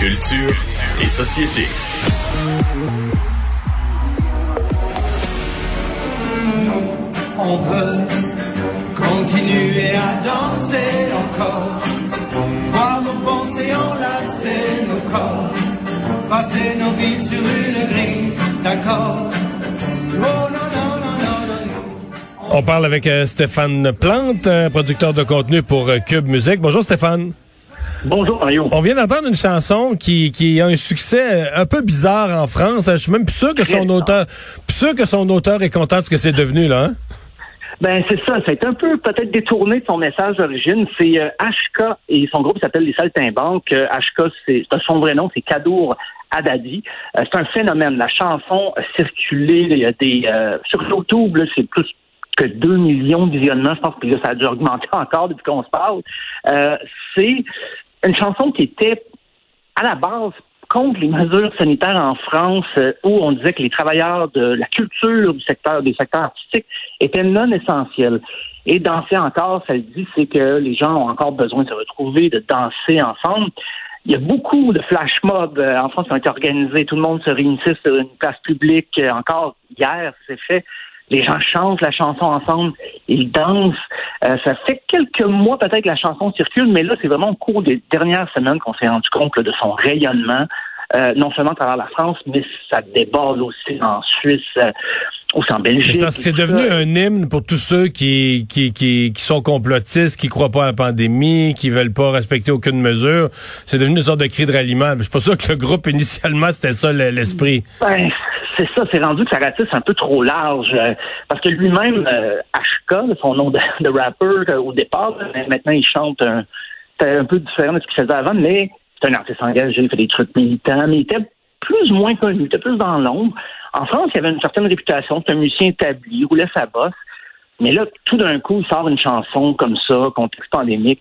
Culture et société. On veut continuer à danser encore, voir nos pensées enlacer nos corps, passer nos vies sur une grille d'accord. Oh non, non, non, non, non. On parle avec euh, Stéphane Plante, producteur de contenu pour euh, Cube Musique. Bonjour Stéphane. Bonjour Mario. On vient d'entendre une chanson qui, qui a un succès euh, un peu bizarre en France. Je suis même plus sûr que son auteur, plus sûr que son auteur est content de ce que c'est devenu là. Hein? Ben c'est ça, c'est un peu peut-être détourné de son message d'origine. C'est euh, HK et son groupe s'appelle les Saltimbanques. Euh, HK, c'est son vrai nom, c'est Kadour Haddadi. Euh, c'est un phénomène. La chanson a circulé, il y a des euh, sur YouTube, c'est plus que 2 millions de visionnements. Je pense que là, ça a dû augmenter encore depuis qu'on se parle. Euh, c'est une chanson qui était à la base contre les mesures sanitaires en France euh, où on disait que les travailleurs de la culture du secteur des secteurs artistiques étaient non essentiels. Et danser encore, ça le dit, c'est que les gens ont encore besoin de se retrouver, de danser ensemble. Il y a beaucoup de flash mobs euh, en France qui ont été organisés. Tout le monde se réunissait sur une place publique. Euh, encore hier, c'est fait. Les gens chantent la chanson ensemble, ils dansent. Euh, ça fait quelques mois peut-être que la chanson circule, mais là, c'est vraiment au cours des dernières semaines qu'on s'est rendu compte là, de son rayonnement, euh, non seulement à travers la France, mais ça déborde aussi en Suisse, euh, aussi en Belgique. C'est devenu ça. un hymne pour tous ceux qui, qui, qui, qui sont complotistes, qui croient pas à la pandémie, qui veulent pas respecter aucune mesure. C'est devenu une sorte de cri de ralliement. Je suis pas sûr que le groupe initialement c'était ça le- l'esprit. Ben, c'est ça, c'est rendu que ça ratisse un peu trop large. euh, parce que lui-même, euh, HK, son nom de, rappeur euh, au départ, maintenant il chante un, c'était un peu différent de ce qu'il faisait avant, mais c'est un artiste engagé, il fait des trucs militants, mais il était plus ou moins connu, il était plus dans l'ombre. En France, il avait une certaine réputation, c'est un musicien établi, il roulait sa bosse. Mais là, tout d'un coup, il sort une chanson comme ça, contexte pandémique.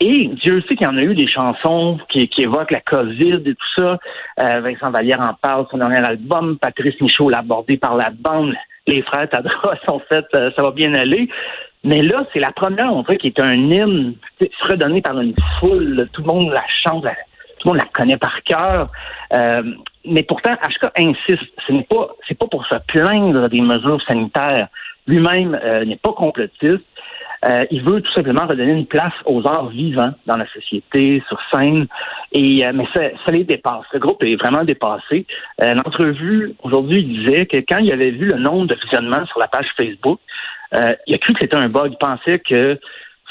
Et Dieu sait qu'il y en a eu des chansons qui, qui évoquent la COVID et tout ça. Euh, Vincent Vallière en parle, son dernier album. Patrice Michaud l'a abordé par la bande. Les frères Tadros ont fait euh, Ça va bien aller. Mais là, c'est la première, on dirait, qui est un hymne fredonné par une foule. Tout le monde la chante, tout le monde la connaît par cœur. Euh, mais pourtant, HK insiste. Ce n'est pas, c'est pas pour se plaindre des mesures sanitaires. Lui-même euh, n'est pas complotiste. Euh, il veut tout simplement redonner une place aux arts vivants dans la société, sur scène. Et euh, mais ça, ça les dépasse. Le groupe est vraiment dépassé. Euh, L'entrevue aujourd'hui, il disait que quand il avait vu le nombre de visionnements sur la page Facebook, euh, il a cru que c'était un bug. Il pensait que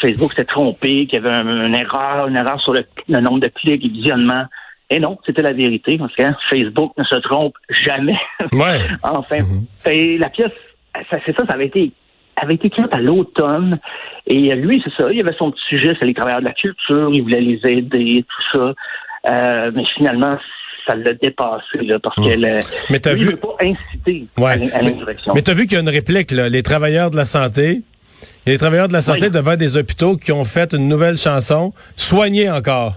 Facebook s'était trompé, qu'il y avait un- une erreur, une erreur sur le, le nombre de clics et visionnements. Et non, c'était la vérité, parce que hein, Facebook ne se trompe jamais. Ouais. enfin, c'est la pièce, c'est ça, ça avait été avait été écrite à l'automne. Et lui, c'est ça, il avait son petit sujet, c'est les travailleurs de la culture, il voulait les aider, tout ça. Euh, mais finalement, ça l'a dépassé, là, parce qu'elle euh, Mais t'as vu- veut pas inciter à Ouais. à Mais, l'insurrection. mais t'as vu qu'il y a une réplique, là. Les travailleurs de la santé. Il y a les travailleurs de la santé Oui. devant des hôpitaux qui ont fait une nouvelle chanson, Soigner encore.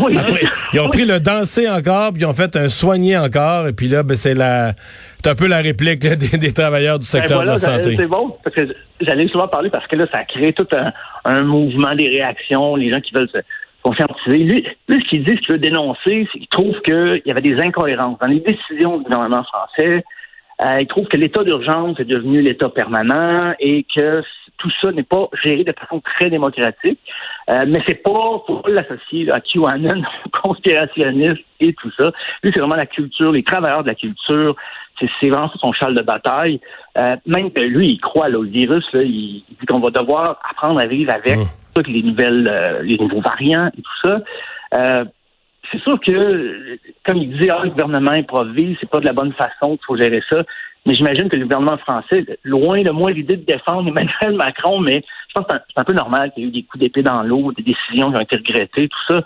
Oui. Après, ils ont pris le danser encore, puis ils ont fait un soigner encore, et puis là, ben, c'est la, c'est un peu la réplique là, des, des travailleurs du Ben secteur voilà, de la santé. C'est bon, parce que j'allais souvent parler parce que là, ça a créé tout un, un mouvement des réactions, les gens qui veulent se conscientiser. Lui, lui ce qu'il dit, ce qu'il veut dénoncer, c'est qu'il trouve qu'il y avait des incohérences dans les décisions du gouvernement français. Euh, il trouve que l'état d'urgence est devenu l'état permanent et que tout ça n'est pas géré de façon très démocratique. Euh, mais c'est pas, faut pas l'associer à QAnon, conspirationniste et tout ça. Lui, c'est vraiment la culture, les travailleurs de la culture. C'est vraiment son châle de bataille. Euh, même que lui, il croit là, au virus, là, il, il dit qu'on va devoir apprendre à vivre avec Mmh. toutes les nouvelles, euh, les nouveaux variants et tout ça. C'est sûr que, comme il disait, ah, le gouvernement improvise, c'est pas de la bonne façon qu'il faut gérer ça. Mais j'imagine que le gouvernement français, loin de moi l'idée de défendre Emmanuel Macron, mais je pense que c'est un, peu normal qu'il y ait eu des coups d'épée dans l'eau, des décisions qui ont été regrettées, tout ça.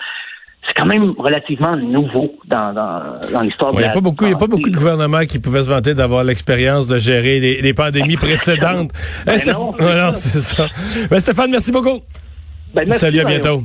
C'est quand même relativement nouveau dans, dans, l'histoire Il n'y a, pas beaucoup, y a pas beaucoup de gouvernements qui pouvaient se vanter d'avoir l'expérience de gérer des, pandémies précédentes. ben non, c'est ça. Ben, Stéphane, merci beaucoup. Ben, merci, Salut, à bientôt.